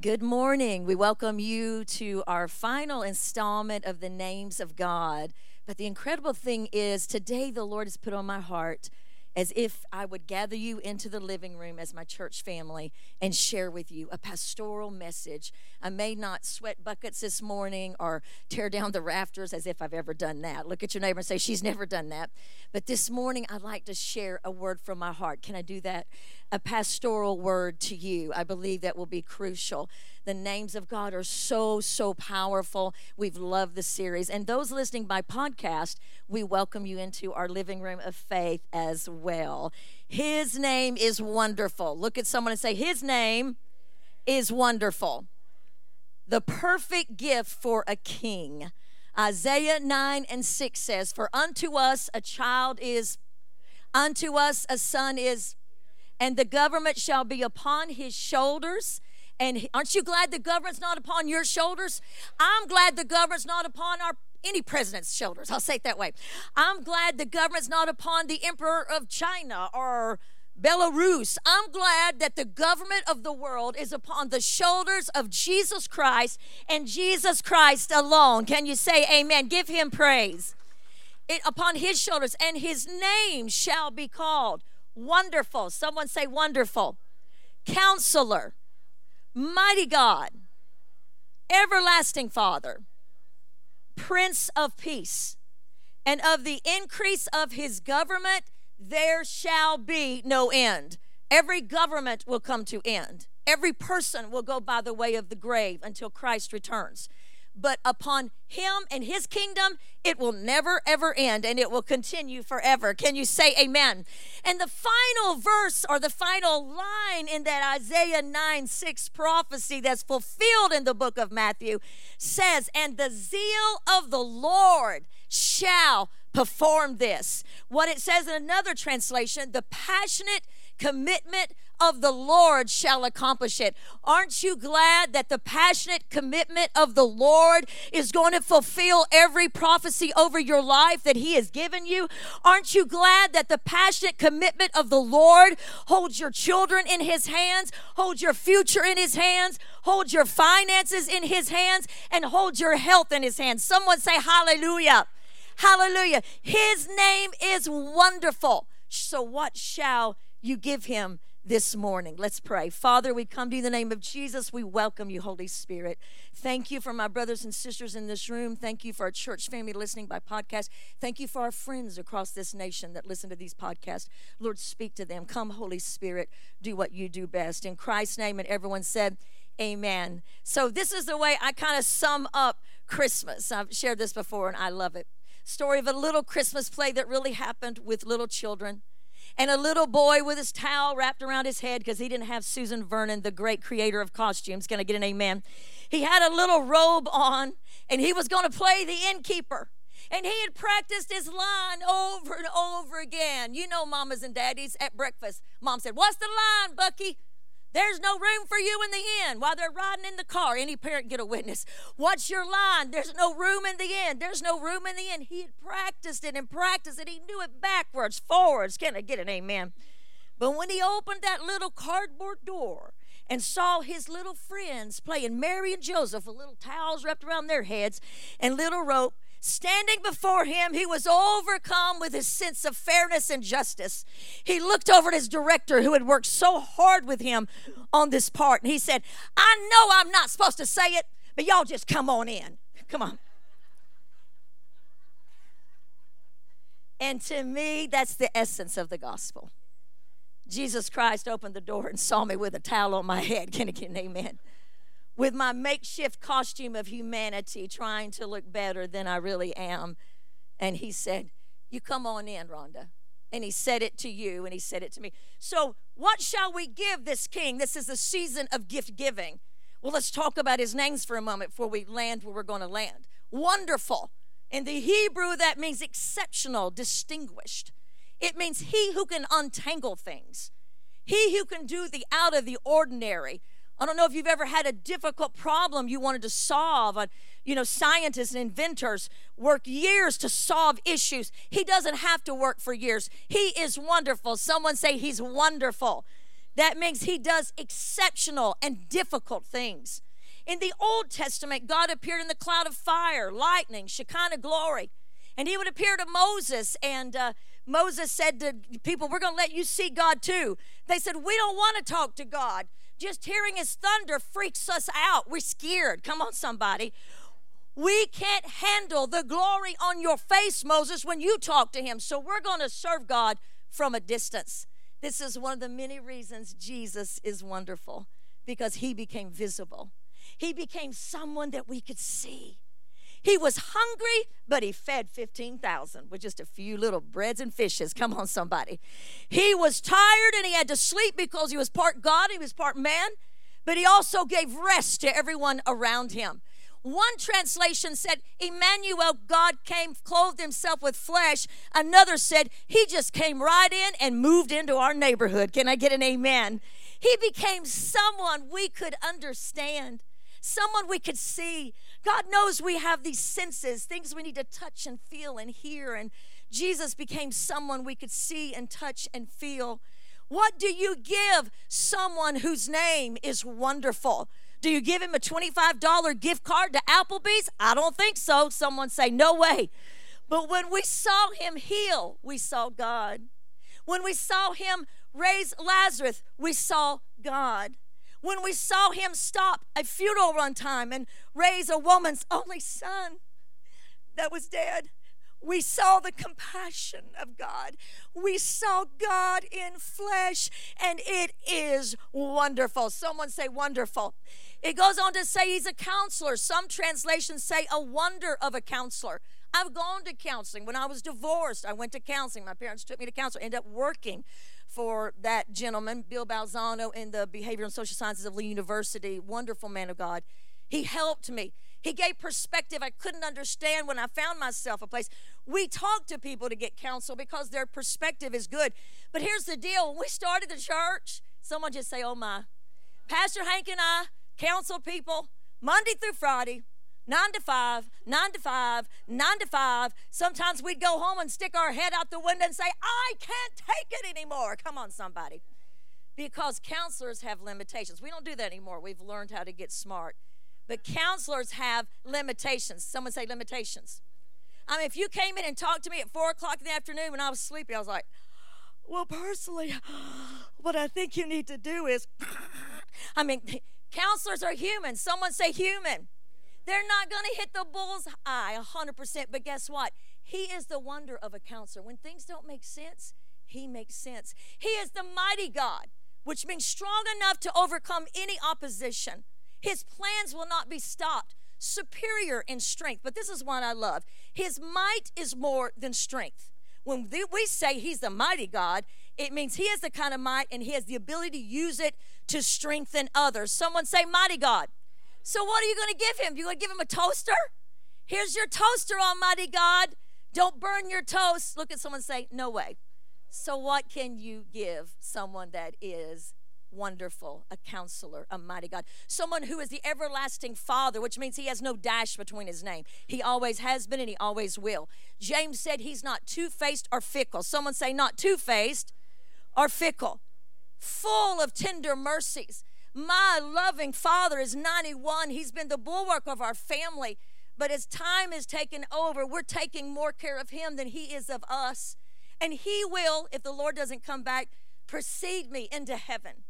Good morning. We welcome you to our final installment of the names of God. But the incredible thing is, today the Lord has put on my heart as if I would gather you into the living room as my church family and share with you a pastoral message. I may not sweat buckets this morning or tear down the rafters as if I've ever done that. Look at your neighbor and say, She's never done that. But this morning, I'd like to share a word from my heart. Can I do that? A pastoral word to you. I believe that will be crucial. The names of God are so, so powerful. We've loved the series. And those listening by podcast, we welcome you into our living room of faith as well. His name is wonderful. Look at someone and say, His name is wonderful. The perfect gift for a king. Isaiah 9 and 6 says, For unto us a child is, unto us a son is, and the government shall be upon his shoulders and aren't you glad the government's not upon your shoulders? I'm glad the government's not upon our any president's shoulders. I'll say it that way. I'm glad the government's not upon the emperor of China or Belarus. I'm glad that the government of the world is upon the shoulders of Jesus Christ and Jesus Christ alone. Can you say amen? Give him praise. It upon his shoulders, and his name shall be called Wonderful. Someone say wonderful. Counselor mighty God, everlasting Father, Prince of Peace, and of the increase of his government there shall be no end. Every government will come to end. Every person will go by the way of the grave until Christ returns but upon him and his kingdom, it will never ever end and it will continue forever. Can you say amen? And the final verse or the final line in that Isaiah 9 6 prophecy that's fulfilled in the book of Matthew says, And the zeal of the Lord shall perform this. What it says in another translation, the passionate commitment of the Lord shall accomplish it. Aren't you glad that the passionate commitment of the Lord is going to fulfill every prophecy over your life that He has given you? Aren't you glad that the passionate commitment of the Lord holds your children in His hands, holds your future in His hands, holds your finances in His hands, and holds your health in His hands? Someone say, Hallelujah! Hallelujah. His name is wonderful. So, what shall you give Him? This morning. Let's pray. Father, we come to you in the name of Jesus. We welcome you, Holy Spirit. Thank you for my brothers and sisters in this room. Thank you for our church family listening by podcast. Thank you for our friends across this nation that listen to these podcasts. Lord, speak to them. Come, Holy Spirit, do what you do best. In Christ's name, and everyone said, Amen. So, this is the way I kind of sum up Christmas. I've shared this before and I love it. Story of a little Christmas play that really happened with little children and a little boy with his towel wrapped around his head because he didn't have Susan Vernon, the great creator of costumes. Can I get an amen? He had a little robe on and he was going to play the innkeeper. And he had practiced his line over and over again. You know, mamas and daddies at breakfast. Mom said, What's the line, Bucky? There's no room for you in the inn while they're riding in the car. Any parent get a witness. What's your line? There's no room in the inn. There's no room in the inn. He had practiced it and practiced it. He knew it backwards, forwards. Can I get an amen? But when he opened that little cardboard door and saw his little friends playing Mary and Joseph with little towels wrapped around their heads and little rope, Standing before him, he was overcome with his sense of fairness and justice. He looked over at his director, who had worked so hard with him on this part, and he said, I know I'm not supposed to say it, but y'all just come on in. Come on. And to me, that's the essence of the gospel. Jesus Christ opened the door and saw me with a towel on my head. Can I get an amen? With my makeshift costume of humanity, trying to look better than I really am. And he said, You come on in, Rhonda. And he said it to you, and he said it to me. So, what shall we give this king? This is the season of gift giving. Well, let's talk about his names for a moment before we land where we're going to land. Wonderful. In the Hebrew, that means exceptional, distinguished. It means he who can untangle things, he who can do the out of the ordinary, I don't know if you've ever had a difficult problem you wanted to solve. You know, scientists and inventors work years to solve issues. He doesn't have to work for years. He is wonderful. Someone say he's wonderful. That means he does exceptional and difficult things. In the Old Testament, God appeared in the cloud of fire, lightning, Shekinah glory. And he would appear to Moses, and uh, Moses said to people, We're going to let you see God too. They said, We don't want to talk to God. Just hearing his thunder freaks us out. We're scared. Come on, somebody. We can't handle the glory on your face, Moses, when you talk to him. So we're going to serve God from a distance. This is one of the many reasons Jesus is wonderful because he became visible. He became someone that we could see. He was hungry, but he fed 15,000 with just a few little breads and fishes. Come on, somebody. He was tired and he had to sleep because he was part God, he was part man, but he also gave rest to everyone around him. One translation said, Emmanuel, God came, clothed himself with flesh. Another said, He just came right in and moved into our neighborhood. Can I get an amen? He became someone we could understand, someone we could see. God knows we have these senses, things we need to touch and feel and hear. And Jesus became someone we could see and touch and feel. What do you give someone whose name is wonderful? Do you give him a $25 gift card to Applebee's? I don't think so. Someone say, No way. But when we saw him heal, we saw God. When we saw him raise Lazarus, we saw God. When we saw him stop a funeral one time and raise a woman's only son that was dead, we saw the compassion of God. We saw God in flesh, and it is wonderful. Someone say, wonderful. It goes on to say he's a counselor. Some translations say a wonder of a counselor. I've gone to counseling. When I was divorced, I went to counseling. My parents took me to counseling. ended up working for that gentleman, Bill Balzano, in the Behavioral and Social Sciences of Lee University. Wonderful man of God. He helped me. He gave perspective I couldn't understand when I found myself a place. We talk to people to get counsel because their perspective is good. But here's the deal when we started the church, someone just say, Oh my. Pastor Hank and I counsel people Monday through Friday, nine to five, nine to five, nine to five. Sometimes we'd go home and stick our head out the window and say, I can't take it anymore. Come on, somebody. Because counselors have limitations. We don't do that anymore. We've learned how to get smart. But counselors have limitations. Someone say limitations. I mean, if you came in and talked to me at four o'clock in the afternoon when I was sleepy, I was like, well, personally, what I think you need to do is, I mean, counselors are human. Someone say human. They're not going to hit the bull's eye 100%, but guess what? He is the wonder of a counselor. When things don't make sense, he makes sense. He is the mighty God, which means strong enough to overcome any opposition. His plans will not be stopped. Superior in strength. But this is one I love. His might is more than strength. When we say he's the mighty God, it means he has the kind of might and he has the ability to use it to strengthen others. Someone say, Mighty God. So, what are you going to give him? You going to give him a toaster? Here's your toaster, Almighty God. Don't burn your toast. Look at someone say, No way. So, what can you give someone that is wonderful, a counselor, a mighty God, someone who is the everlasting Father, which means he has no dash between his name. He always has been and he always will. James said he's not two faced or fickle. Someone say, not two faced or fickle, full of tender mercies. My loving Father is 91. He's been the bulwark of our family. But as time is taken over, we're taking more care of him than he is of us. And he will, if the Lord doesn't come back, precede me into heaven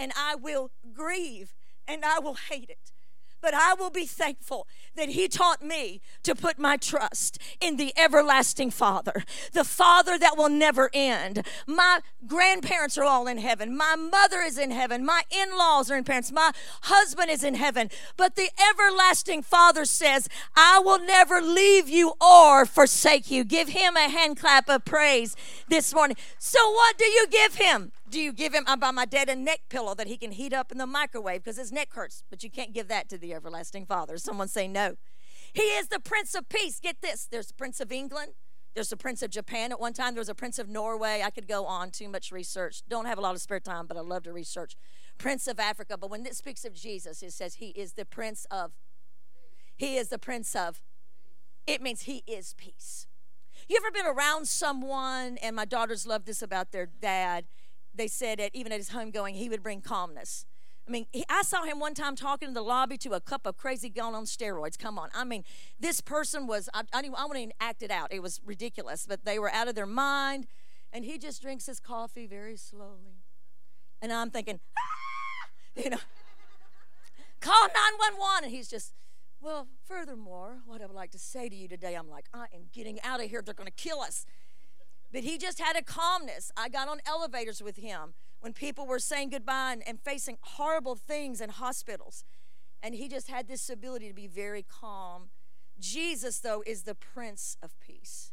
and I will grieve and I will hate it. But I will be thankful that He taught me to put my trust in the everlasting Father, the Father that will never end. My grandparents are all in heaven. My mother is in heaven. My in laws are in parents. My husband is in heaven. But the everlasting Father says, I will never leave you or forsake you. Give Him a hand clap of praise this morning. So, what do you give Him? Do you give him, I buy my dad a neck pillow that he can heat up in the microwave because his neck hurts? But you can't give that to the everlasting Father. Someone say no. He is the Prince of Peace. Get this there's the Prince of England, there's the Prince of Japan at one time, there was a Prince of Norway. I could go on, too much research. Don't have a lot of spare time, but I love to research. Prince of Africa. But when it speaks of Jesus, it says he is the Prince of, he is the Prince of, it means he is peace. You ever been around someone, and my daughters love this about their dad, they said that even at his homegoing, he would bring calmness. I mean, he, I saw him one time talking in the lobby to a couple of crazy gone on steroids. Come on. I mean, this person was, I, I, I wouldn't even act it out. It was ridiculous, but they were out of their mind. And he just drinks his coffee very slowly. And I'm thinking, ah! you know, call 911. And he's just, well, furthermore, what I would like to say to you today, I'm like, I am getting out of here. They're going to kill us. But he just had a calmness. I got on elevators with him when people were saying goodbye and, and facing horrible things in hospitals. And he just had this ability to be very calm. Jesus, though, is the Prince of Peace.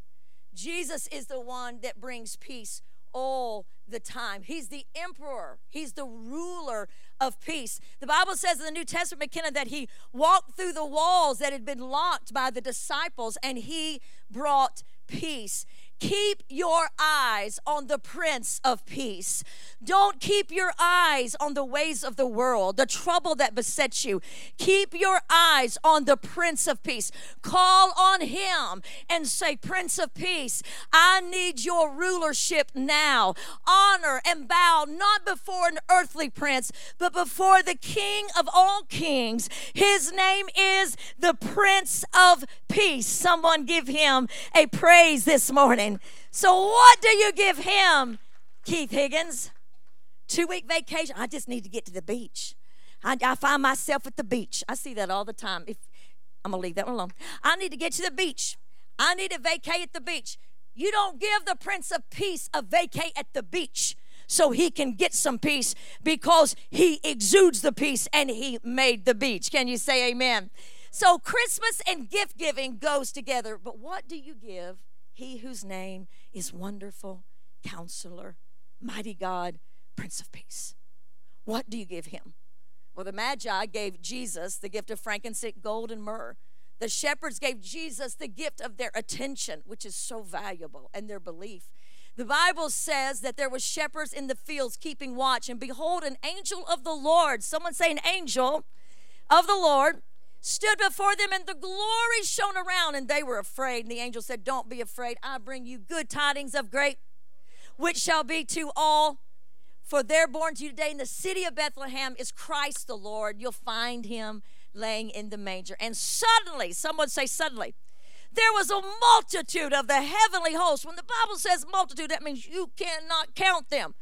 Jesus is the one that brings peace all the time. He's the emperor, he's the ruler of peace. The Bible says in the New Testament, McKenna, that he walked through the walls that had been locked by the disciples and he brought peace. Keep your eyes on the Prince of Peace. Don't keep your eyes on the ways of the world, the trouble that besets you. Keep your eyes on the Prince of Peace. Call on him and say, Prince of Peace, I need your rulership now. Honor and bow not before an earthly prince, but before the King of all kings. His name is the Prince of Peace. Someone give him a praise this morning. So, what do you give him, Keith Higgins? Two week vacation. I just need to get to the beach. I, I find myself at the beach. I see that all the time. If I'm gonna leave that one alone. I need to get to the beach. I need to vacate at the beach. You don't give the Prince of Peace a vacate at the beach so he can get some peace because he exudes the peace and he made the beach. Can you say amen? So Christmas and gift giving goes together. But what do you give he whose name is Wonderful, Counselor, Mighty God, Prince of Peace. What do you give him? Well, the Magi gave Jesus the gift of frankincense, gold, and myrrh. The shepherds gave Jesus the gift of their attention, which is so valuable, and their belief. The Bible says that there were shepherds in the fields keeping watch, and behold, an angel of the Lord, someone say an angel of the Lord, stood before them, and the glory shone around, and they were afraid. And the angel said, Don't be afraid. I bring you good tidings of great, which shall be to all. For there born to you today in the city of Bethlehem is Christ the Lord. You'll find him laying in the manger. And suddenly, someone say, suddenly, there was a multitude of the heavenly host. When the Bible says multitude, that means you cannot count them.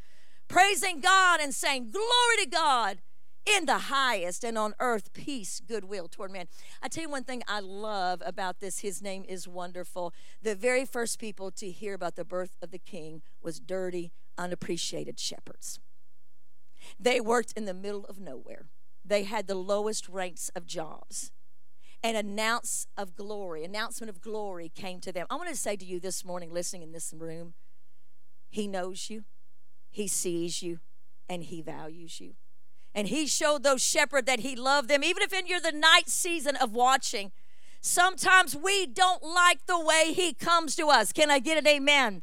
Praising God and saying, Glory to God in the highest and on earth peace goodwill toward man. I tell you one thing i love about this. His name is wonderful. The very first people to hear about the birth of the king was dirty unappreciated shepherds. They worked in the middle of nowhere. They had the lowest ranks of jobs. An announce of glory announcement of glory came to them. I want to say to you this morning listening in this room he knows you he sees you and he values you and he showed those shepherds that he loved them, even if in you're the night season of watching. Sometimes we don't like the way he comes to us. Can I get an amen?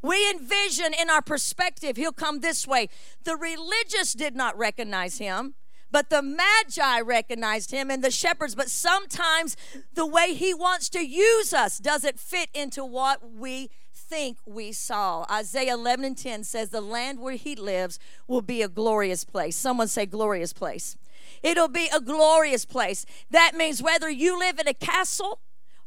We envision in our perspective, he'll come this way. The religious did not recognize him, but the magi recognized him and the shepherds. But sometimes the way he wants to use us doesn't fit into what we think we saw. Isaiah 11 and 10 says, The land where he lives will be a glorious place. Someone say, glorious place. It'll be a glorious place. That means whether you live in a castle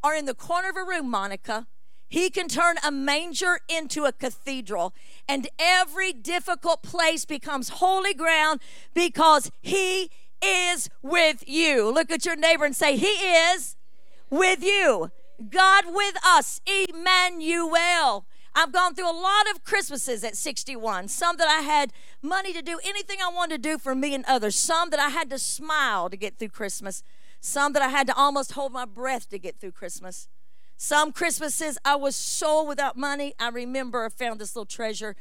or in the corner of a room, Monica, he can turn a manger into a cathedral, and every difficult place becomes holy ground because he is with you. Look at your neighbor and say, He is with you. God with us, Emmanuel. I've gone through a lot of Christmases at 61. Some that I had money to do anything I wanted to do for me and others. Some that I had to smile to get through Christmas. Some that I had to almost hold my breath to get through Christmas. Some Christmases I was so without money. I remember I found this little treasure.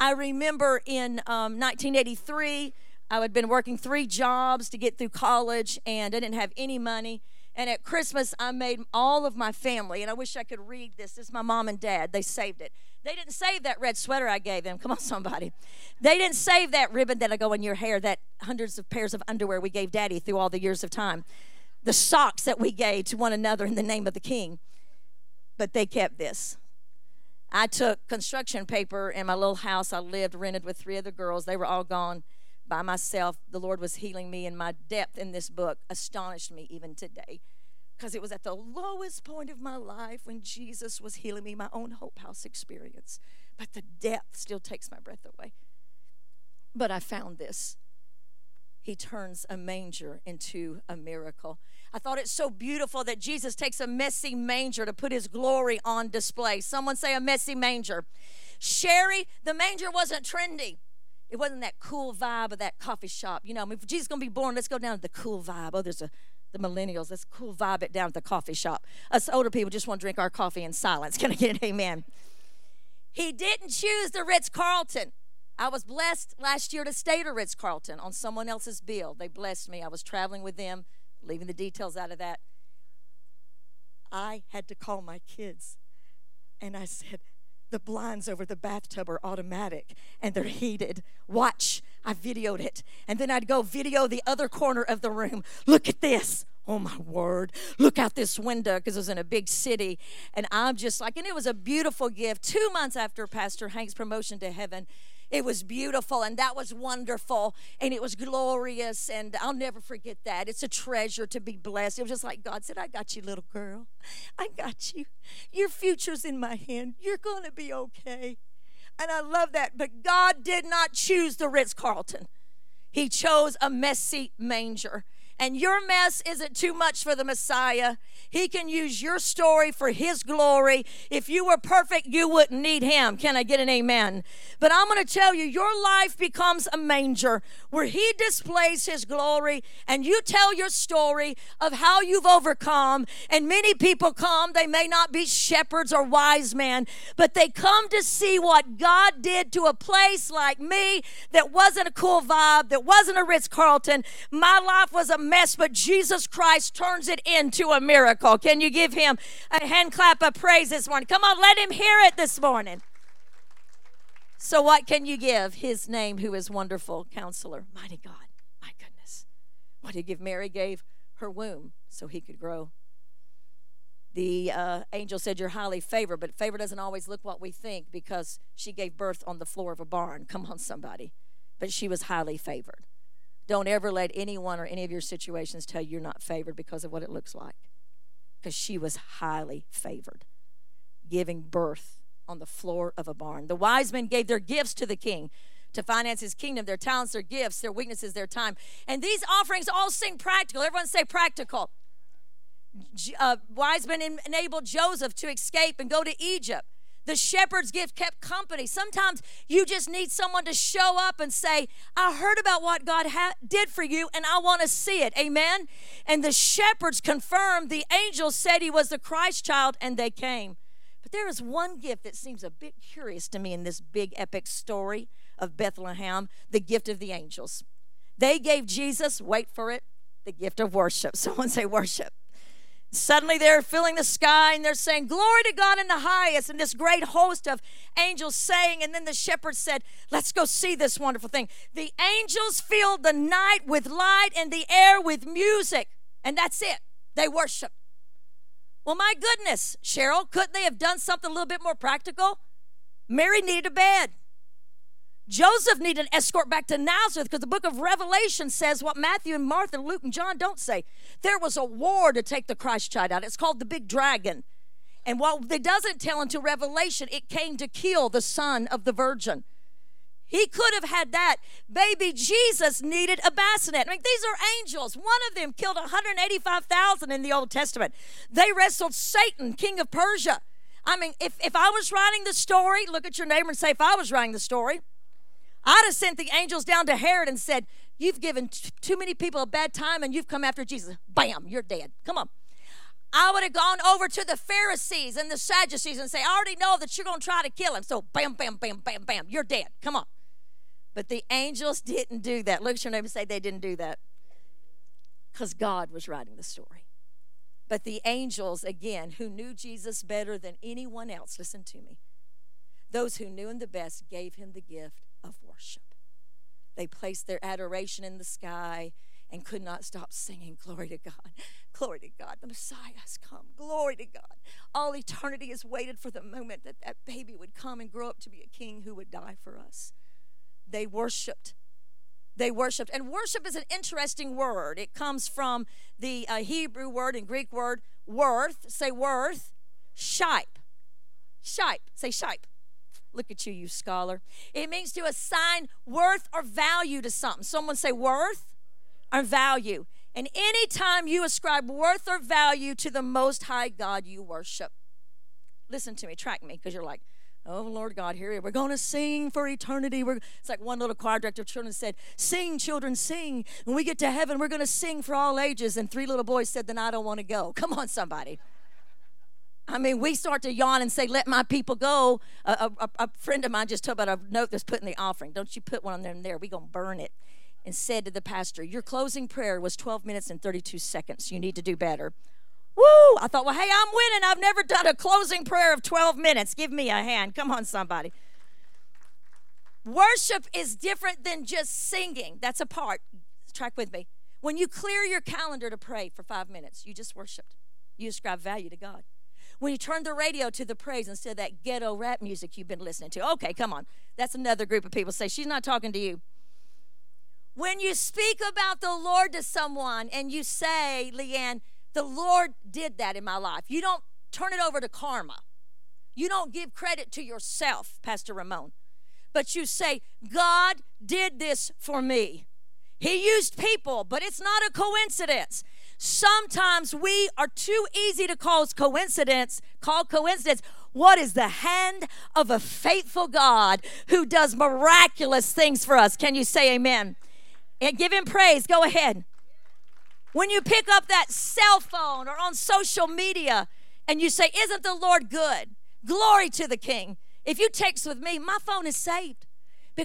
I remember in um, 1983, I had been working three jobs to get through college and I didn't have any money. And at Christmas, I made all of my family, and I wish I could read this. This is my mom and dad. They saved it. They didn't save that red sweater I gave them. Come on, somebody. They didn't save that ribbon that'll go in your hair, that hundreds of pairs of underwear we gave daddy through all the years of time, the socks that we gave to one another in the name of the king. But they kept this. I took construction paper in my little house I lived, rented with three other girls. They were all gone by myself. The Lord was healing me, and my depth in this book astonished me even today because it was at the lowest point of my life when Jesus was healing me, my own Hope House experience. But the depth still takes my breath away. But I found this. He turns a manger into a miracle. I thought it's so beautiful that Jesus takes a messy manger to put his glory on display. Someone say a messy manger. Sherry, the manger wasn't trendy. It wasn't that cool vibe of that coffee shop. You know, I mean, if Jesus is going to be born, let's go down to the cool vibe. Oh, there's a the millennials. Let's cool vibe it down at the coffee shop. Us older people just want to drink our coffee in silence. Can I get an amen? He didn't choose the Ritz Carlton. I was blessed last year to stay at a Ritz Carlton on someone else's bill. They blessed me. I was traveling with them leaving the details out of that. I had to call my kids and I said, the blinds over the bathtub are automatic and they're heated. Watch. I videoed it. And then I'd go video the other corner of the room. Look at this. Oh my word. Look out this window because it was in a big city. And I'm just like, and it was a beautiful gift. Two months after Pastor Hank's promotion to heaven, it was beautiful and that was wonderful and it was glorious and I'll never forget that. It's a treasure to be blessed. It was just like God said, I got you, little girl. I got you. Your future's in my hand. You're going to be okay. And I love that. But God did not choose the Ritz Carlton, He chose a messy manger and your mess isn't too much for the Messiah. He can use your story for His glory. If you were perfect, you wouldn't need Him. Can I get an amen? But I'm going to tell you, your life becomes a manger where He displays His glory and you tell your story of how you've overcome. And many people come, they may not be shepherds or wise men, but they come to see what God did to a place like me that wasn't a cool vibe, that wasn't a Ritz Carlton. My life was a mess, but Jesus Christ turns it into a miracle. Can you give him a hand clap of praise this morning? Come on, let him hear it this morning. So, what can you give his name, who is wonderful counselor? Mighty God. My goodness. What did he give? Mary gave her womb so he could grow. The uh, angel said, You're highly favored, but favor doesn't always look what we think because she gave birth on the floor of a barn. Come on, somebody. But she was highly favored. Don't ever let anyone or any of your situations tell you you're not favored because of what it looks like. Because she was highly favored, giving birth on the floor of a barn. The wise men gave their gifts to the king to finance his kingdom, their talents, their gifts, their weaknesses, their time. And these offerings all seem practical. Everyone say practical. Uh, wise men enabled Joseph to escape and go to Egypt. The shepherd's gift kept company. Sometimes you just need someone to show up and say, I heard about what God ha- did for you and I want to see it. Amen. And the shepherds confirmed the angel said he was the Christ child and they came. But there is one gift that seems a bit curious to me in this big epic story of Bethlehem the gift of the angels. They gave Jesus, wait for it, the gift of worship. Someone say worship. Suddenly they're filling the sky and they're saying, Glory to God in the highest. And this great host of angels saying, and then the shepherds said, Let's go see this wonderful thing. The angels filled the night with light and the air with music. And that's it. They worship. Well, my goodness, Cheryl, couldn't they have done something a little bit more practical? Mary needed a bed. Joseph needed an escort back to Nazareth because the book of Revelation says what Matthew and Martha, and Luke, and John don't say. There was a war to take the Christ child out. It's called the big dragon. And what it doesn't tell until Revelation, it came to kill the son of the virgin. He could have had that. Baby Jesus needed a bassinet. I mean, these are angels. One of them killed 185,000 in the Old Testament. They wrestled Satan, king of Persia. I mean, if, if I was writing the story, look at your neighbor and say, if I was writing the story, I'd have sent the angels down to Herod and said, You've given t- too many people a bad time and you've come after Jesus. Bam, you're dead. Come on. I would have gone over to the Pharisees and the Sadducees and say, I already know that you're going to try to kill him. So bam, bam, bam, bam, bam, you're dead. Come on. But the angels didn't do that. Look at your neighbor and say they didn't do that. Because God was writing the story. But the angels, again, who knew Jesus better than anyone else, listen to me. Those who knew him the best gave him the gift of worship. They placed their adoration in the sky and could not stop singing, Glory to God. Glory to God. The Messiah has come. Glory to God. All eternity has waited for the moment that that baby would come and grow up to be a king who would die for us. They worshiped. They worshiped. And worship is an interesting word. It comes from the uh, Hebrew word and Greek word worth. Say worth. Shipe. Shipe. Say shipe. Look at you, you scholar. It means to assign worth or value to something. Someone say worth or value. And anytime you ascribe worth or value to the Most High God you worship, listen to me, track me, because you're like, oh Lord God, here we're going to sing for eternity. We're, it's like one little choir director of children said, "Sing, children, sing." When we get to heaven, we're going to sing for all ages. And three little boys said, "Then I don't want to go." Come on, somebody. I mean, we start to yawn and say, Let my people go. A, a, a friend of mine just told about a note that's put in the offering. Don't you put one on there and there. We're going to burn it. And said to the pastor, Your closing prayer was 12 minutes and 32 seconds. You need to do better. Woo! I thought, Well, hey, I'm winning. I've never done a closing prayer of 12 minutes. Give me a hand. Come on, somebody. Worship is different than just singing. That's a part. Track with me. When you clear your calendar to pray for five minutes, you just worshiped. You ascribe value to God. When you turn the radio to the praise instead of that ghetto rap music you've been listening to. Okay, come on. That's another group of people say, She's not talking to you. When you speak about the Lord to someone and you say, Leanne, the Lord did that in my life, you don't turn it over to karma. You don't give credit to yourself, Pastor Ramon, but you say, God did this for me. He used people, but it's not a coincidence. Sometimes we are too easy to call coincidence, call coincidence. What is the hand of a faithful God who does miraculous things for us? Can you say amen? And give him praise. Go ahead. When you pick up that cell phone or on social media and you say, Isn't the Lord good? Glory to the King. If you text with me, my phone is saved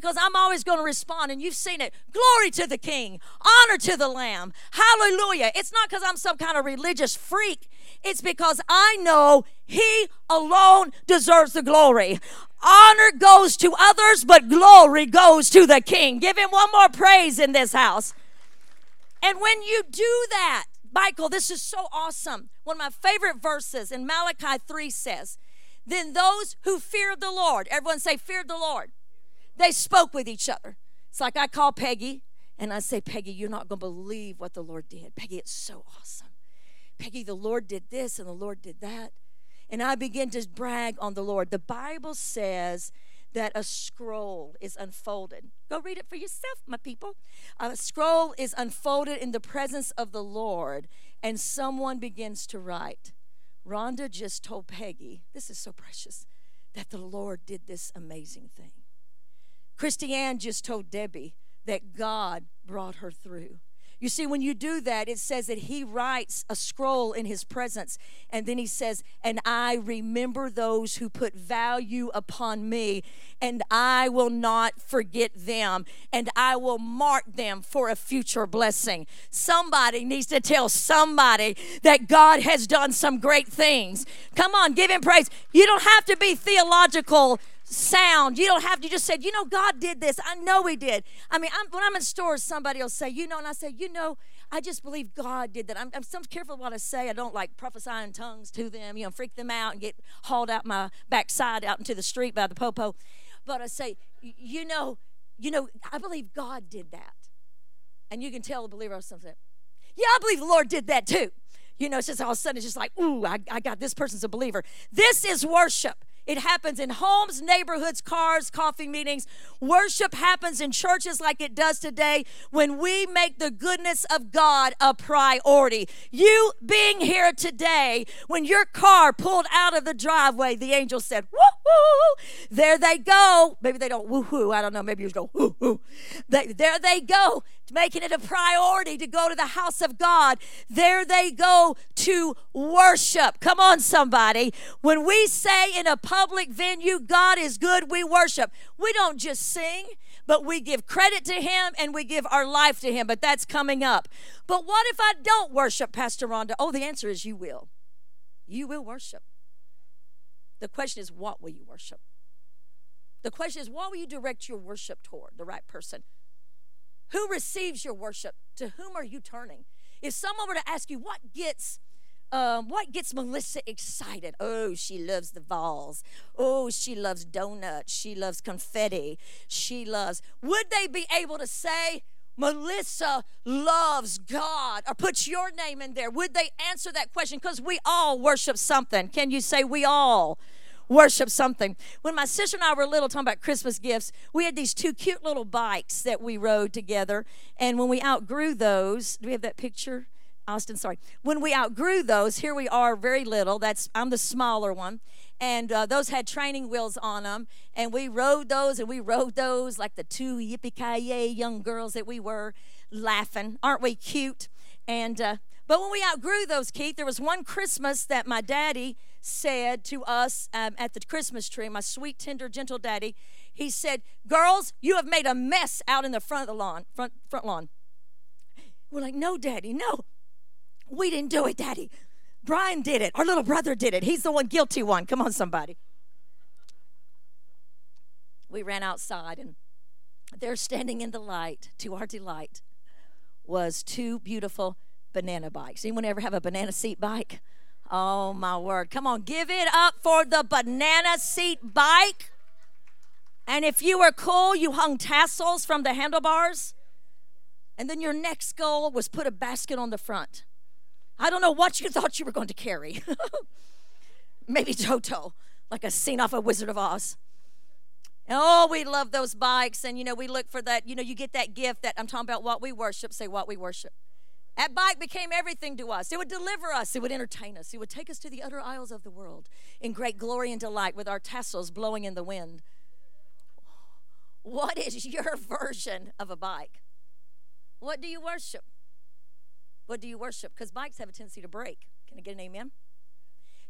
because I'm always going to respond, and you've seen it. Glory to the King, honor to the Lamb, hallelujah. It's not because I'm some kind of religious freak, it's because I know He alone deserves the glory. Honor goes to others, but glory goes to the King. Give Him one more praise in this house. And when you do that, Michael, this is so awesome. One of my favorite verses in Malachi 3 says, Then those who feared the Lord, everyone say, feared the Lord they spoke with each other. It's like I call Peggy and I say, Peggy, you're not going to believe what the Lord did. Peggy, it's so awesome. Peggy, the Lord did this and the Lord did that. And I begin to brag on the Lord. The Bible says that a scroll is unfolded. Go read it for yourself, my people. A scroll is unfolded in the presence of the Lord, and someone begins to write. Rhonda just told Peggy, this is so precious, that the Lord did this amazing thing. Christiane just told Debbie that God brought her through. You see, when you do that, it says that he writes a scroll in his presence, and then he says, And I remember those who put value upon me, and I will not forget them, and I will mark them for a future blessing. Somebody needs to tell somebody that God has done some great things. Come on, give him praise. You don't have to be theological sound. You don't have to. You just said, you know, God did this. I know He did. I mean, I'm, when I'm in stores, somebody will say, you know, and I say, you know, I just believe God did that. I'm, I'm so careful what I say. I don't like prophesying tongues to them, you know, freak them out and get hauled out my backside out into the street by the popo. But I say, you know, you know, I believe God did that. And you can tell the believer or something. Yeah, I believe the Lord did that too. You know, it's just all of a sudden it's just like, ooh, I, I got this person's a believer. This is worship. It happens in homes, neighborhoods, cars, coffee meetings. Worship happens in churches like it does today when we make the goodness of God a priority. You being here today, when your car pulled out of the driveway, the angel said, woo hoo, there they go. Maybe they don't woo hoo, I don't know, maybe you just go woo hoo. They, there they go making it a priority to go to the house of God. There they go to worship. Come on, somebody. When we say in a public venue, God is good, we worship. We don't just sing, but we give credit to Him and we give our life to Him. But that's coming up. But what if I don't worship, Pastor Rhonda? Oh, the answer is you will. You will worship. The question is, what will you worship? The question is, what will you direct your worship toward? The right person. Who receives your worship? To whom are you turning? If someone were to ask you what gets um, what gets Melissa excited? Oh, she loves the Vols. Oh, she loves donuts. She loves confetti. She loves. Would they be able to say, Melissa loves God, or put your name in there? Would they answer that question? Because we all worship something. Can you say we all? Worship something. When my sister and I were little, talking about Christmas gifts, we had these two cute little bikes that we rode together. And when we outgrew those, do we have that picture? Austin, sorry. When we outgrew those, here we are, very little. That's I'm the smaller one, and uh, those had training wheels on them, and we rode those, and we rode those like the two yippee ki young girls that we were, laughing. Aren't we cute? And uh, but when we outgrew those, Keith, there was one Christmas that my daddy said to us um, at the Christmas tree. My sweet, tender, gentle daddy. He said, "Girls, you have made a mess out in the front of the lawn, front front lawn." We're like, "No, daddy, no." We didn't do it, Daddy. Brian did it. Our little brother did it. He's the one guilty one. Come on, somebody. We ran outside, and there, standing in the light, to our delight, was two beautiful banana bikes. Anyone ever have a banana seat bike? Oh, my word. Come on, give it up for the banana seat bike. And if you were cool, you hung tassels from the handlebars. And then your next goal was put a basket on the front. I don't know what you thought you were going to carry. Maybe Toto, like a scene off of Wizard of Oz. Oh, we love those bikes. And, you know, we look for that. You know, you get that gift that I'm talking about what we worship. Say what we worship. That bike became everything to us. It would deliver us, it would entertain us, it would take us to the utter isles of the world in great glory and delight with our tassels blowing in the wind. What is your version of a bike? What do you worship? What do you worship? Because bikes have a tendency to break. Can I get an amen?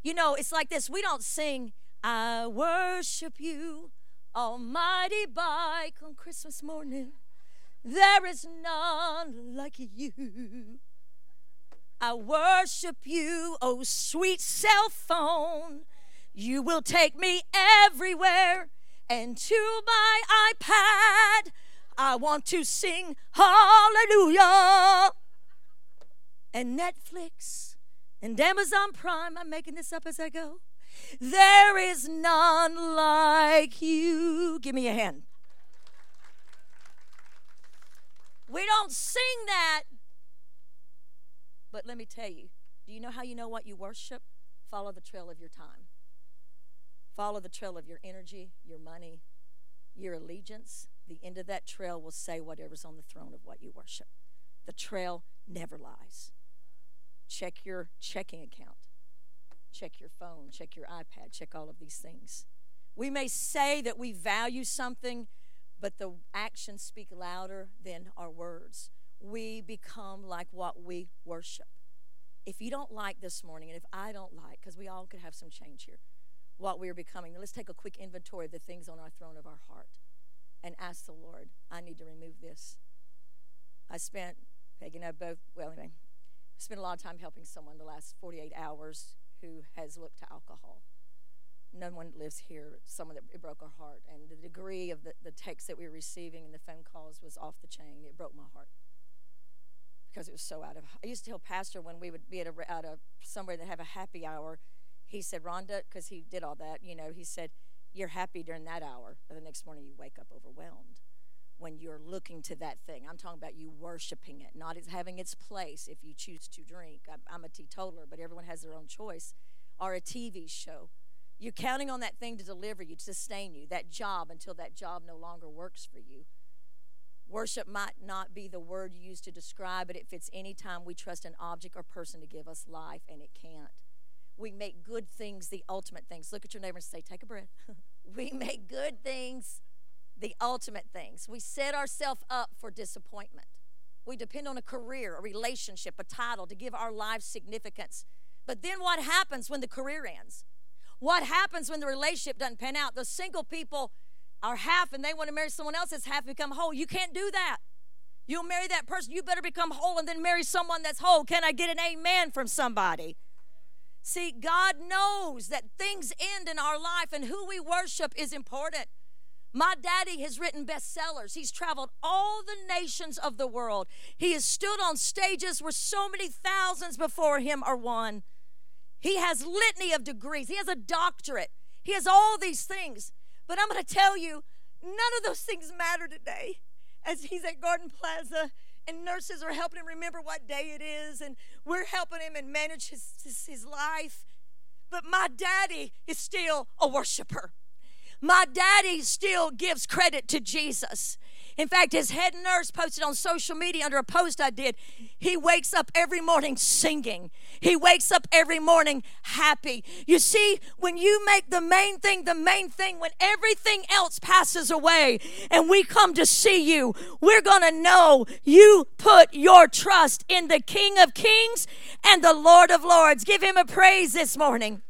You know, it's like this. We don't sing, I worship you, Almighty bike, on Christmas morning. There is none like you. I worship you, oh sweet cell phone. You will take me everywhere and to my iPad. I want to sing hallelujah and Netflix and Amazon Prime. I'm making this up as I go. There is none like you. Give me a hand. We don't sing that. But let me tell you do you know how you know what you worship? Follow the trail of your time. Follow the trail of your energy, your money, your allegiance. The end of that trail will say whatever's on the throne of what you worship. The trail never lies. Check your checking account. Check your phone. Check your iPad. Check all of these things. We may say that we value something, but the actions speak louder than our words. We become like what we worship. If you don't like this morning, and if I don't like, because we all could have some change here, what we are becoming, let's take a quick inventory of the things on our throne of our heart and ask the Lord, I need to remove this. I spent, Peggy and I both, well, anyway, spent a lot of time helping someone the last 48 hours who has looked to alcohol. No one lives here, someone that it broke our heart. And the degree of the, the text that we were receiving and the phone calls was off the chain. It broke my heart because it was so out of. I used to tell Pastor when we would be at a, at a somewhere that have a happy hour, he said, Rhonda, because he did all that, you know, he said, You're happy during that hour, but the next morning you wake up overwhelmed when you're looking to that thing. I'm talking about you worshiping it, not as having its place if you choose to drink. I'm, I'm a teetotaler, but everyone has their own choice. Or a TV show. You're counting on that thing to deliver you, to sustain you, that job until that job no longer works for you. Worship might not be the word you use to describe it. It fits any time we trust an object or person to give us life, and it can't. We make good things the ultimate things. Look at your neighbor and say, Take a breath. we make good things the ultimate things. We set ourselves up for disappointment. We depend on a career, a relationship, a title to give our lives significance. But then what happens when the career ends? What happens when the relationship doesn't pan out? The single people are half and they want to marry someone else that's half become whole. You can't do that. You'll marry that person, you better become whole and then marry someone that's whole. Can I get an amen from somebody? See, God knows that things end in our life and who we worship is important. My daddy has written bestsellers. He's traveled all the nations of the world. He has stood on stages where so many thousands before him are won. He has litany of degrees. He has a doctorate. He has all these things. But I'm going to tell you, none of those things matter today as he's at Garden Plaza and nurses are helping him remember what day it is and we're helping him and manage his, his, his life. But my daddy is still a worshiper. My daddy still gives credit to Jesus. In fact, his head nurse posted on social media under a post I did. He wakes up every morning singing. He wakes up every morning happy. You see, when you make the main thing the main thing, when everything else passes away and we come to see you, we're going to know you put your trust in the King of Kings and the Lord of Lords. Give him a praise this morning.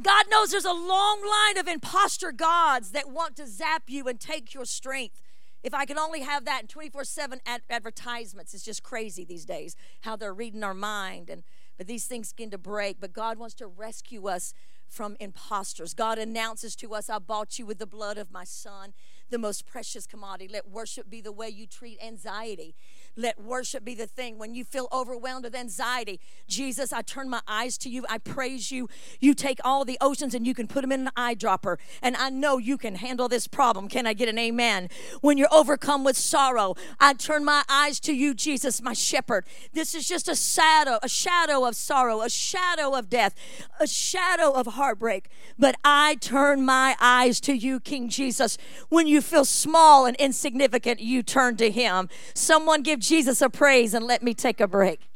God knows there's a long line of impostor gods that want to zap you and take your strength. If I could only have that in 24 7 advertisements, it's just crazy these days how they're reading our mind. And but these things begin to break. But God wants to rescue us from impostors. God announces to us, I bought you with the blood of my son, the most precious commodity. Let worship be the way you treat anxiety. Let worship be the thing. When you feel overwhelmed with anxiety, Jesus, I turn my eyes to you. I praise you. You take all the oceans and you can put them in an eyedropper. And I know you can handle this problem. Can I get an amen? When you're overcome with sorrow, I turn my eyes to you, Jesus, my shepherd. This is just a shadow, a shadow of sorrow, a shadow of death, a shadow of heartbreak. But I turn my eyes to you, King Jesus. When you feel small and insignificant, you turn to him. Someone give Jesus a praise and let me take a break.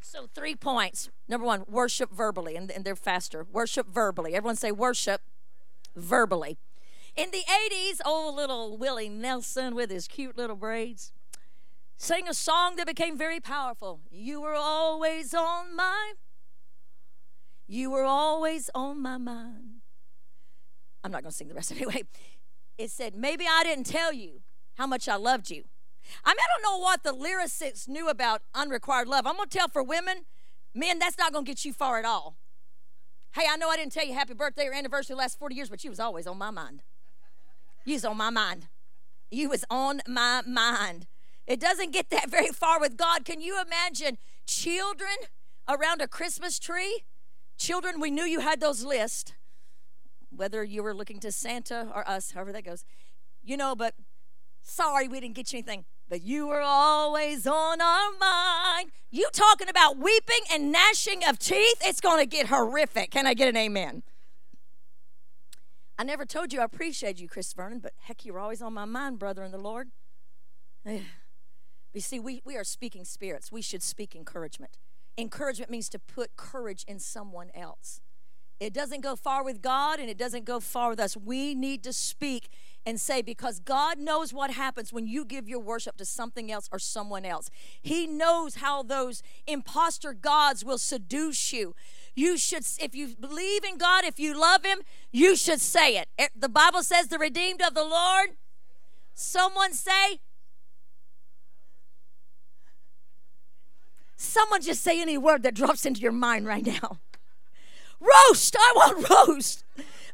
So, three points. Number one, worship verbally, and, and they're faster. Worship verbally. Everyone say worship verbally. In the 80s, old little Willie Nelson with his cute little braids sang a song that became very powerful. You were always on my you were always on my mind. I'm not going to sing the rest anyway. It said, Maybe I didn't tell you how much I loved you. I mean, I don't know what the lyricists knew about unrequited love. I'm going to tell for women, men, that's not going to get you far at all. Hey, I know I didn't tell you happy birthday or anniversary last 40 years, but you was always on my mind. You was on my mind. You was on my mind. It doesn't get that very far with God. Can you imagine children around a Christmas tree? Children, we knew you had those lists, whether you were looking to Santa or us, however that goes. You know, but Sorry, we didn't get you anything, but you were always on our mind. You talking about weeping and gnashing of teeth? It's going to get horrific. Can I get an amen? I never told you I appreciate you, Chris Vernon, but heck, you were always on my mind, brother in the Lord. You see, we, we are speaking spirits. We should speak encouragement. Encouragement means to put courage in someone else. It doesn't go far with God and it doesn't go far with us. We need to speak and say, because God knows what happens when you give your worship to something else or someone else. He knows how those impostor gods will seduce you. You should, if you believe in God, if you love Him, you should say it. Eh, the Bible says, the redeemed of the Lord. Someone say, Someone just say any word that drops into your mind right now. Roast! I want roast.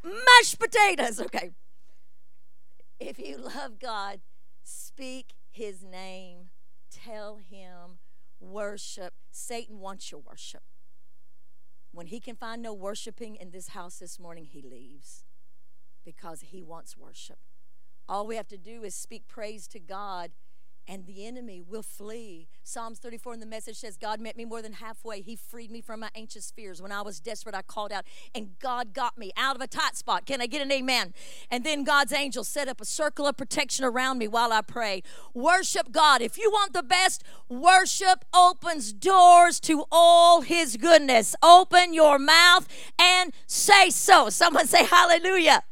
Mashed potatoes. Okay. If you love God, speak his name, tell him, worship. Satan wants your worship. When he can find no worshiping in this house this morning, he leaves because he wants worship. All we have to do is speak praise to God and the enemy will flee. Psalms 34 in the message says, God met me more than halfway. He freed me from my anxious fears. When I was desperate, I called out, and God got me out of a tight spot. Can I get an amen? And then God's angel set up a circle of protection around me while I prayed. Worship God. If you want the best, worship opens doors to all his goodness. Open your mouth and say so. Someone say hallelujah.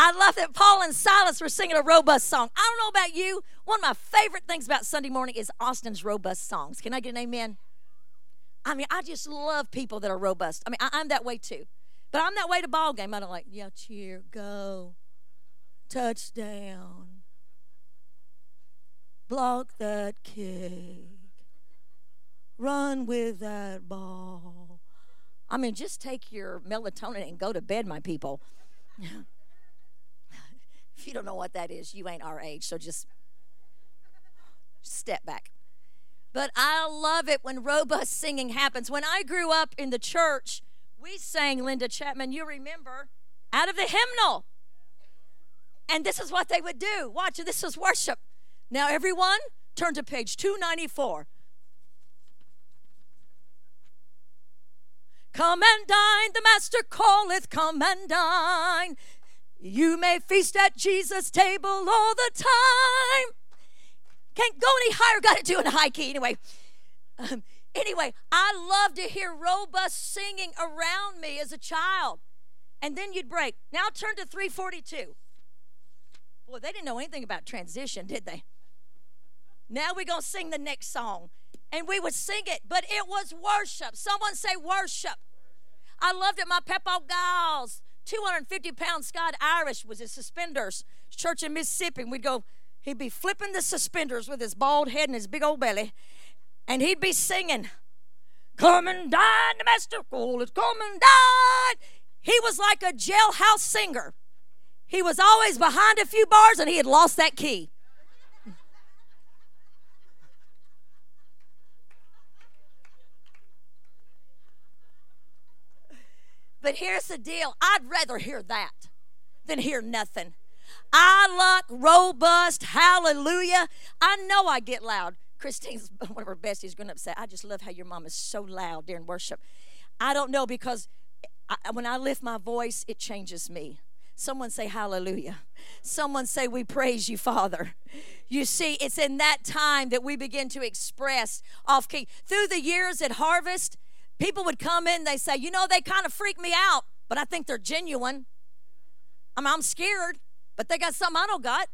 I love that Paul and Silas were singing a robust song. I don't know about you. One of my favorite things about Sunday morning is Austin's robust songs. Can I get an amen? I mean, I just love people that are robust. I mean, I, am that way too. But I'm that way to ball game. I don't like, yeah, cheer, go, touchdown, block that kick, run with that ball. I mean, just take your melatonin and go to bed, my people. if you don't know what that is, you ain't our age, so just step back. But I love it when robust singing happens. When I grew up in the church, we sang Linda Chapman, you remember, out of the hymnal. And this is what they would do. Watch, this is worship. Now, everyone, turn to page 294. Come and dine, the Master calleth, come and dine. You may feast at Jesus' table all the time. Can't go any higher, got to do in a high key anyway. Um, anyway, I love to hear robust singing around me as a child. And then you'd break. Now turn to 342. Boy, they didn't know anything about transition, did they? Now we're going to sing the next song. And we would sing it, but it was worship. Someone say worship. I loved it. My Peppo Gals, 250 pound Scott Irish was his suspenders. Church in Mississippi. And we'd go, he'd be flipping the suspenders with his bald head and his big old belly. And he'd be singing, Come and dine, the master is come and dine. He was like a jailhouse singer. He was always behind a few bars and he had lost that key. But here's the deal I'd rather hear that than hear nothing. I like robust, hallelujah. I know I get loud. Christine's one of her besties going up say, I just love how your mom is so loud during worship. I don't know because I, when I lift my voice, it changes me. Someone say hallelujah. Someone say we praise you, Father. You see, it's in that time that we begin to express off key. Through the years at Harvest, people would come in, they say, you know, they kind of freak me out, but I think they're genuine. I mean, I'm scared, but they got something I don't got.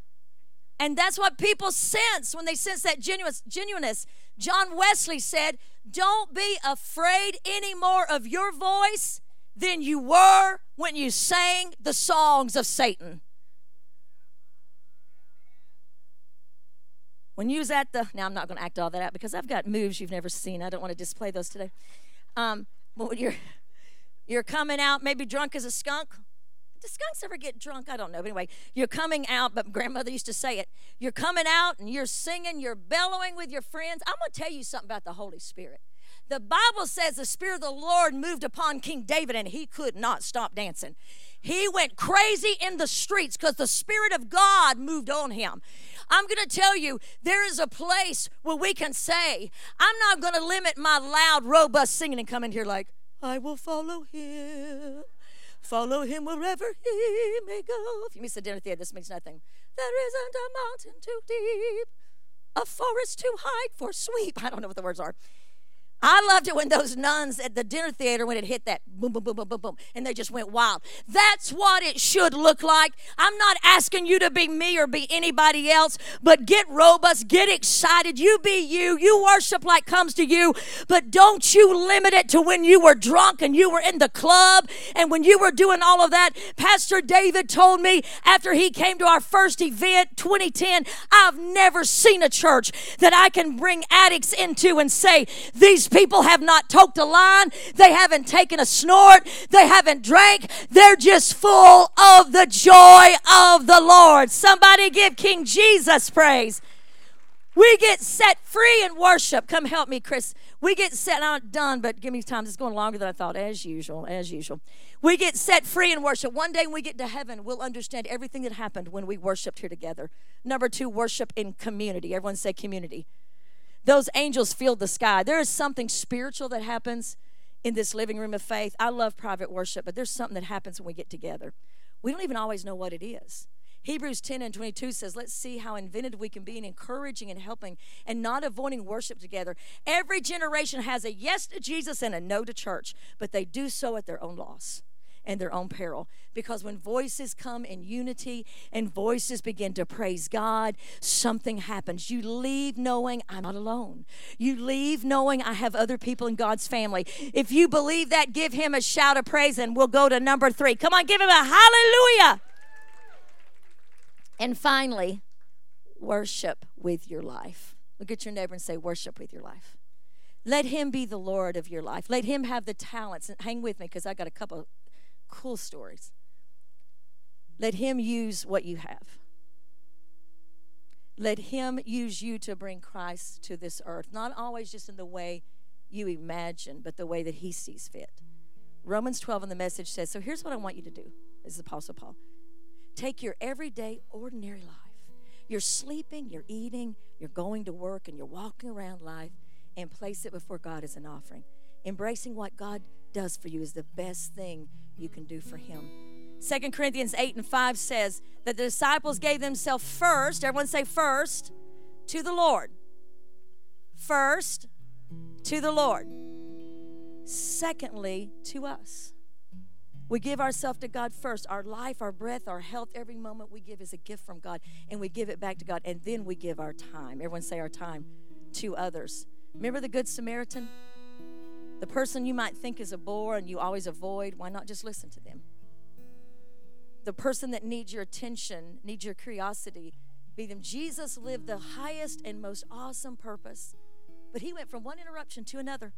And that's what people sense when they sense that genuineness. John Wesley said, Don't be afraid anymore of your voice than you were when you sang the songs of Satan. When you was at the, now I'm not going to act all that out because I've got moves you've never seen. I don't want to display those today. Um, but when you're, you're coming out, maybe drunk as a skunk. Do skunks ever get drunk? I don't know. But anyway, you're coming out, but grandmother used to say it. You're coming out and you're singing, you're bellowing with your friends. I'm going to tell you something about the Holy Spirit. The Bible says the Spirit of the Lord moved upon King David and he could not stop dancing. He went crazy in the streets because the Spirit of God moved on him. I'm going to tell you, there is a place where we can say, I'm not going to limit my loud, robust singing and come in here like, I will follow him. Follow him wherever he may go. If you miss the dinner theater, this means nothing. There isn't a mountain too deep, a forest too high for sweep. I don't know what the words are. I loved it when those nuns at the dinner theater when it hit that boom, boom, boom, boom, boom, boom, and they just went wild. That's what it should look like. I'm not asking you to be me or be anybody else, but get robust, get excited. You be you. You worship like comes to you, but don't you limit it to when you were drunk and you were in the club and when you were doing all of that. Pastor David told me after he came to our first event, 2010, I've never seen a church that I can bring addicts into and say, these people have not toked a line, they haven't taken a snort, they haven't drank. They're just full of the joy of the Lord. Somebody give King Jesus praise. We get set free in worship. Come help me, Chris. We get set, not done, but give me time. It's going longer than I thought, as usual, as usual. We get set free in worship. One day when we get to heaven, we'll understand everything that happened when we worshiped here together. Number two, worship in community. Everyone say community. Those angels filled the sky. There is something spiritual that happens in this living room of faith. I love private worship, but there's something that happens when we get together. We don't even always know what it is. Hebrews 10 and 22 says, Let's see how inventive we can be in encouraging and helping and not avoiding worship together. Every generation has a yes to Jesus and a no to church, but they do so at their own loss and their own peril. Because when voices come in unity and voices begin to praise God, something happens. You leave knowing I'm not alone. You leave knowing I have other people in God's family. If you believe that, give him a shout of praise and we'll go to number three. Come on, give him a hallelujah. And finally, worship with your life. Look at your neighbor and say, Worship with your life. Let him be the Lord of your life. Let him have the talents. And hang with me because I got a couple cool stories. Let Him use what you have. Let Him use you to bring Christ to this earth, not always just in the way you imagine, but the way that He sees fit. Romans 12 in the message says, So here's what I want you to do, this is Apostle Paul. Take your everyday, ordinary life. You're sleeping, you're eating, you're going to work, and you're walking around life and place it before God as an offering. Embracing what God does for you is the best thing you can do for Him. Second Corinthians 8 and 5 says that the disciples gave themselves first, everyone say first, to the Lord. First, to the Lord. Secondly, to us. We give ourselves to God first. Our life, our breath, our health, every moment we give is a gift from God, and we give it back to God, and then we give our time. Everyone say our time to others. Remember the Good Samaritan? The person you might think is a bore and you always avoid, why not just listen to them? The person that needs your attention, needs your curiosity, be them. Jesus lived the highest and most awesome purpose, but he went from one interruption to another.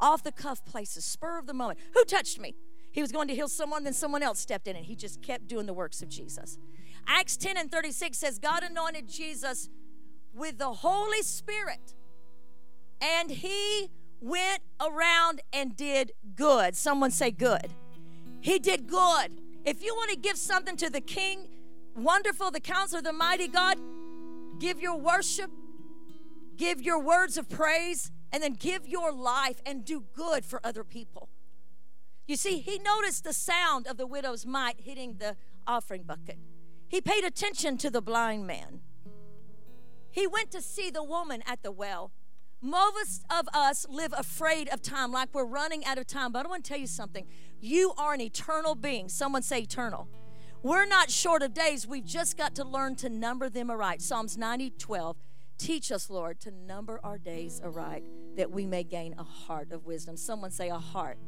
Off the cuff places, spur of the moment. Who touched me? He was going to heal someone, then someone else stepped in and he just kept doing the works of Jesus. Acts 10 and 36 says, God anointed Jesus with the Holy Spirit and he went around and did good. Someone say good. He did good. If you want to give something to the King, wonderful, the counselor, the mighty God, give your worship, give your words of praise, and then give your life and do good for other people. You see, he noticed the sound of the widow's mite hitting the offering bucket. He paid attention to the blind man. He went to see the woman at the well. Most of us live afraid of time, like we're running out of time. But I want to tell you something. You are an eternal being. Someone say eternal. We're not short of days. We've just got to learn to number them aright. Psalms 90, 12. Teach us, Lord, to number our days aright, that we may gain a heart of wisdom. Someone say a heart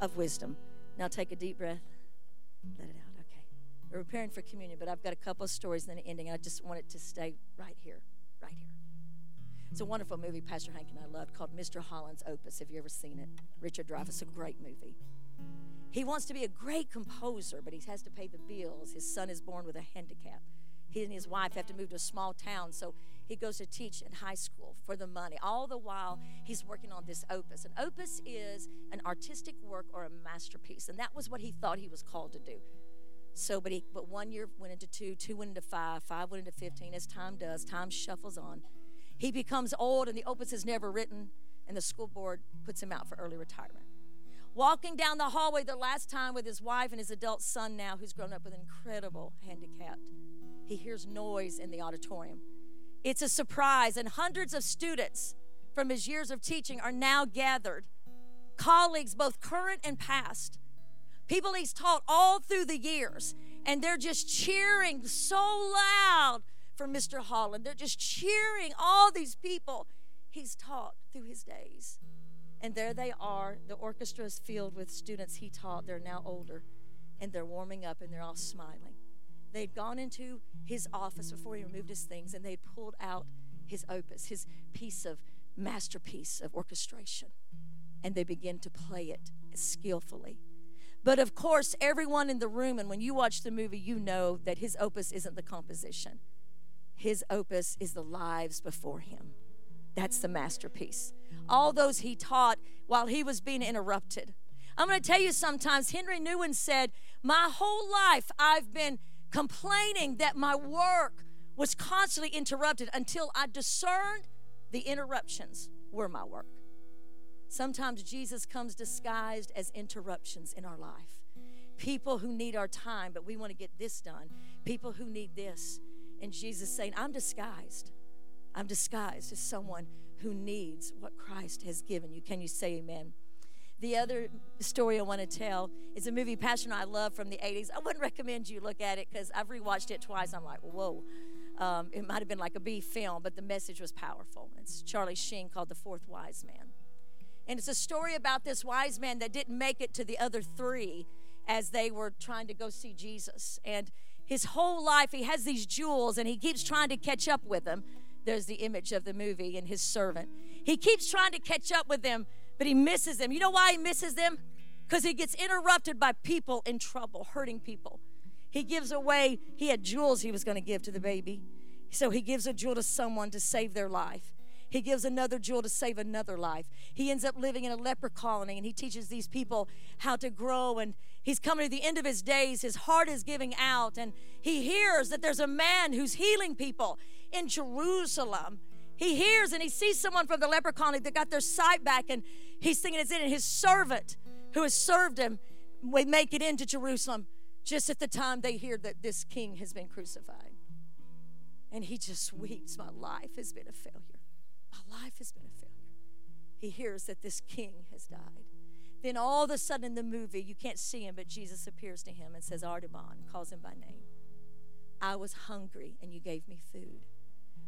of wisdom. Now take a deep breath. Let it out. Okay. We're preparing for communion, but I've got a couple of stories and then an ending. I just want it to stay right here. Right here. It's a wonderful movie Pastor Hank and I loved called Mr. Holland's Opus. Have you ever seen it? Richard Dreyfuss, a great movie. He wants to be a great composer, but he has to pay the bills. His son is born with a handicap. He and his wife have to move to a small town, so he goes to teach in high school for the money. All the while, he's working on this opus. An opus is an artistic work or a masterpiece, and that was what he thought he was called to do. So, but he, but one year went into two, two went into five, five went into fifteen. As time does, time shuffles on. He becomes old and the opus is never written, and the school board puts him out for early retirement. Walking down the hallway the last time with his wife and his adult son now, who's grown up with an incredible handicap, he hears noise in the auditorium. It's a surprise, and hundreds of students from his years of teaching are now gathered. Colleagues, both current and past. People he's taught all through the years, and they're just cheering so loud for Mr. Holland. They're just cheering all these people he's taught through his days. And there they are. The orchestra is filled with students he taught. They're now older, and they're warming up, and they're all smiling. They'd gone into his office before he removed his things, and they'd pulled out his opus, his piece of masterpiece of orchestration, and they begin to play it skillfully. But of course, everyone in the room, and when you watch the movie, you know that his opus isn't the composition. His opus is the lives before him. That's the masterpiece. All those he taught while he was being interrupted. I'm going to tell you sometimes, Henri Nouwen said, My whole life I've been complaining that my work was constantly interrupted until I discerned the interruptions were my work. Sometimes Jesus comes disguised as interruptions in our life. People who need our time, but we want to get this done. People who need this. And Jesus saying, I'm disguised. I'm disguised as someone who needs what Christ has given you. Can you say amen? The other story I want to tell is a movie Passion I love from the 80s. I wouldn't recommend you look at it because I've rewatched it twice. I'm like, whoa. Um, it might have been like a B film, but the message was powerful. It's Charlie Sheen called The Fourth Wise Man. And it's a story about this wise man that didn't make it to the other three as they were trying to go see Jesus. And his whole life he has these jewels and he keeps trying to catch up with them. There's the image of the movie and his servant. He keeps trying to catch up with them, but he misses them. You know why he misses them? Because he gets interrupted by people in trouble, hurting people. He gives away, he had jewels he was going to give to the baby. So he gives a jewel to someone to save their life. He gives another jewel to save another life. He ends up living in a leper colony and he teaches these people how to grow. And he's coming to the end of his days. His heart is giving out. And he hears that there's a man who's healing people in Jerusalem. He hears and he sees someone from the leper colony that got their sight back. And he's thinking it's in. And his servant who has served him we make it into Jerusalem just at the time they hear that this king has been crucified. And he just weeps. My life has been a failure. My life has been a failure. He hears that this king has died. Then all of a sudden in the movie, you can't see him, but Jesus appears to him and says, Artaban, calls him by name. I was hungry and you gave me food.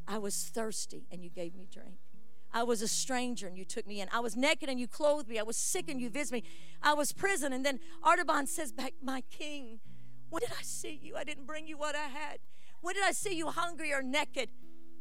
I was thirsty and you gave me drink. I was a stranger and you took me in. I was naked and you clothed me. I was sick and you visited me. I was prison. And then Artaban says back, My king, when did I see you? I didn't bring you what I had. When did I see you hungry or naked?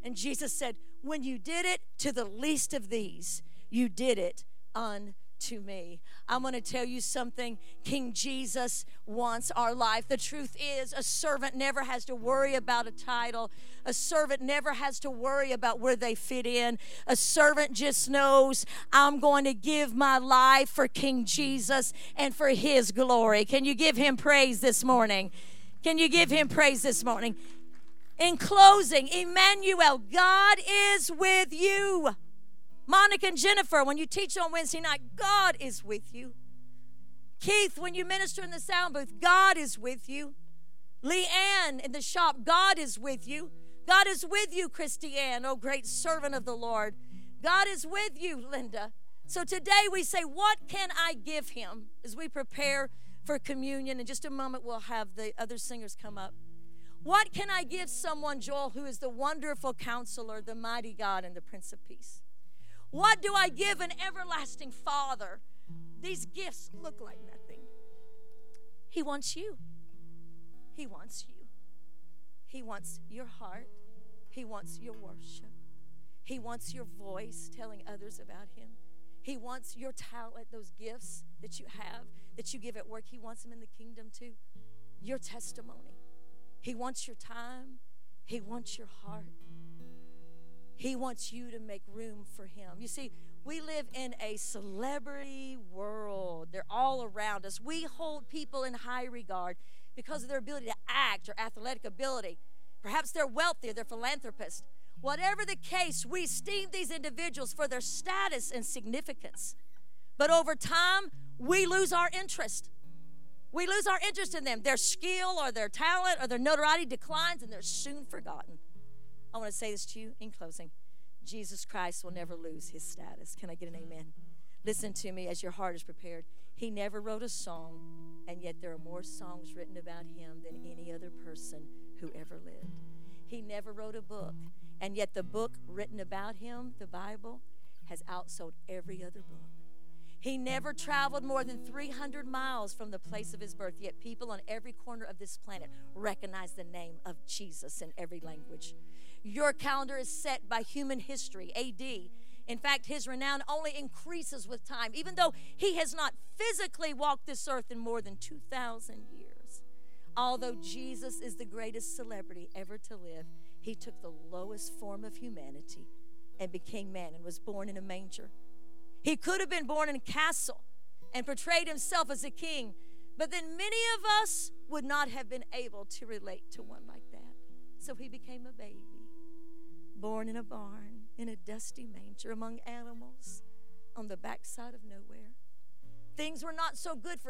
And Jesus said, When you did it to the least of these, you did it unto me. I'm going to tell you something. King Jesus wants our life. The truth is, a servant never has to worry about a title, a servant never has to worry about where they fit in. A servant just knows, I'm going to give my life for King Jesus and for his glory. Can you give him praise this morning? Can you give him praise this morning? In closing, Emmanuel, God is with you. Monica and Jennifer, when you teach on Wednesday night, God is with you. Keith, when you minister in the sound booth, God is with you. Leanne in the shop, God is with you. God is with you, Christiane, oh great servant of the Lord. God is with you, Linda. So today we say, What can I give him? As we prepare for communion, in just a moment, we'll have the other singers come up. What can I give someone, Joel, who is the wonderful counselor, the mighty God, and the Prince of Peace? What do I give an everlasting Father? These gifts look like nothing. He wants you. He wants you. He wants your heart. He wants your worship. He wants your voice telling others about Him. He wants your talent, those gifts that you have, that you give at work. He wants them in the kingdom too. Your testimony. He wants your time, He wants your heart. He wants you to make room for Him. You see, we live in a celebrity world, they're all around us. We hold people in high regard because of their ability to act or athletic ability. Perhaps they're wealthy, they're philanthropists. Whatever the case, we esteem these individuals for their status and significance. But over time, we lose our interest. We lose our interest in them. Their skill or their talent or their notoriety declines and they're soon forgotten. I want to say this to you in closing Jesus Christ will never lose his status. Can I get an amen? Listen to me as your heart is prepared. He never wrote a song, and yet there are more songs written about him than any other person who ever lived. He never wrote a book, and yet the book written about him, the Bible, has outsold every other book. He never traveled more than 300 miles from the place of his birth, yet people on every corner of this planet recognize the name of Jesus in every language. Your calendar is set by human history, AD. In fact, his renown only increases with time, even though he has not physically walked this earth in more than 2,000 years. Although Jesus is the greatest celebrity ever to live, he took the lowest form of humanity and became man and was born in a manger. He could have been born in a castle and portrayed himself as a king, but then many of us would not have been able to relate to one like that. So he became a baby, born in a barn, in a dusty manger among animals on the backside of nowhere. Things were not so good for